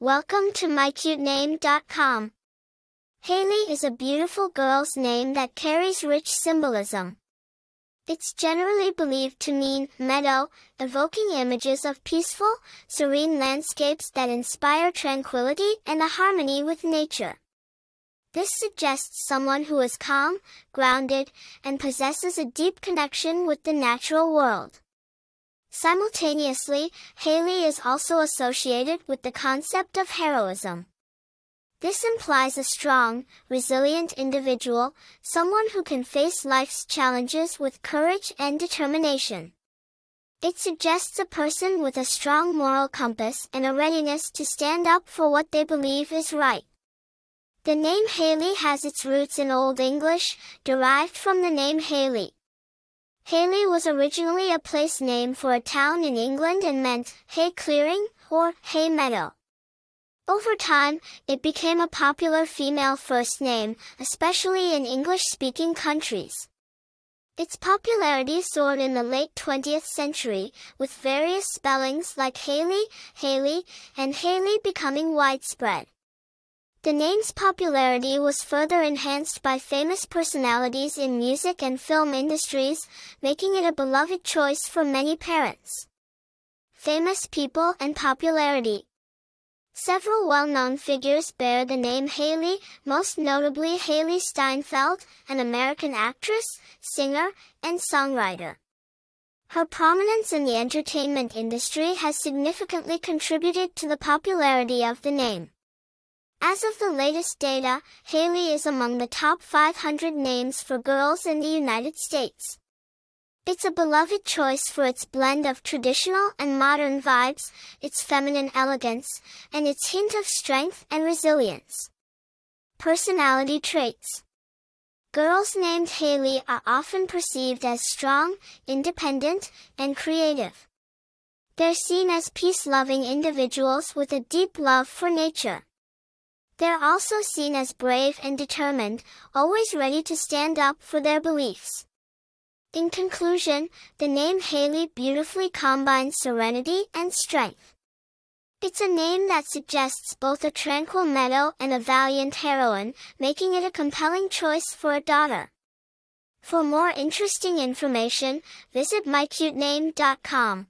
Welcome to mycutename.com. Hailee is a beautiful girl's name that carries rich symbolism. It's generally believed to mean meadow, evoking images of peaceful, serene landscapes that inspire tranquility and a harmony with nature. This suggests someone who is calm, grounded, and possesses a deep connection with the natural world. Simultaneously, Hailee is also associated with the concept of heroism. This implies a strong, resilient individual, someone who can face life's challenges with courage and determination. It suggests a person with a strong moral compass and a readiness to stand up for what they believe is right. The name Hailee has its roots in Old English, derived from the name Hayley. Hayley was originally a place name for a town in England and meant hay clearing or hay meadow. Over time, it became a popular female first name, especially in English-speaking countries. Its popularity soared in the late 20th century, with various spellings like Haley, Haley, and Haley becoming widespread. The name's popularity was further enhanced by famous personalities in music and film industries, making it a beloved choice for many parents. Famous people and popularity. Several well-known figures bear the name Hailee, most notably Hailee Steinfeld, an American actress, singer, and songwriter. Her prominence in the entertainment industry has significantly contributed to the popularity of the name. As of the latest data, Hailee is among the top 500 names for girls in the United States. It's a beloved choice for its blend of traditional and modern vibes, its feminine elegance, and its hint of strength and resilience. Personality traits. Girls named Hailee are often perceived as strong, independent, and creative. They're seen as peace-loving individuals with a deep love for nature. They're also seen as brave and determined, always ready to stand up for their beliefs. In conclusion, the name Hailee beautifully combines serenity and strength. It's a name that suggests both a tranquil meadow and a valiant heroine, making it a compelling choice for a daughter. For more interesting information, visit mycutename.com.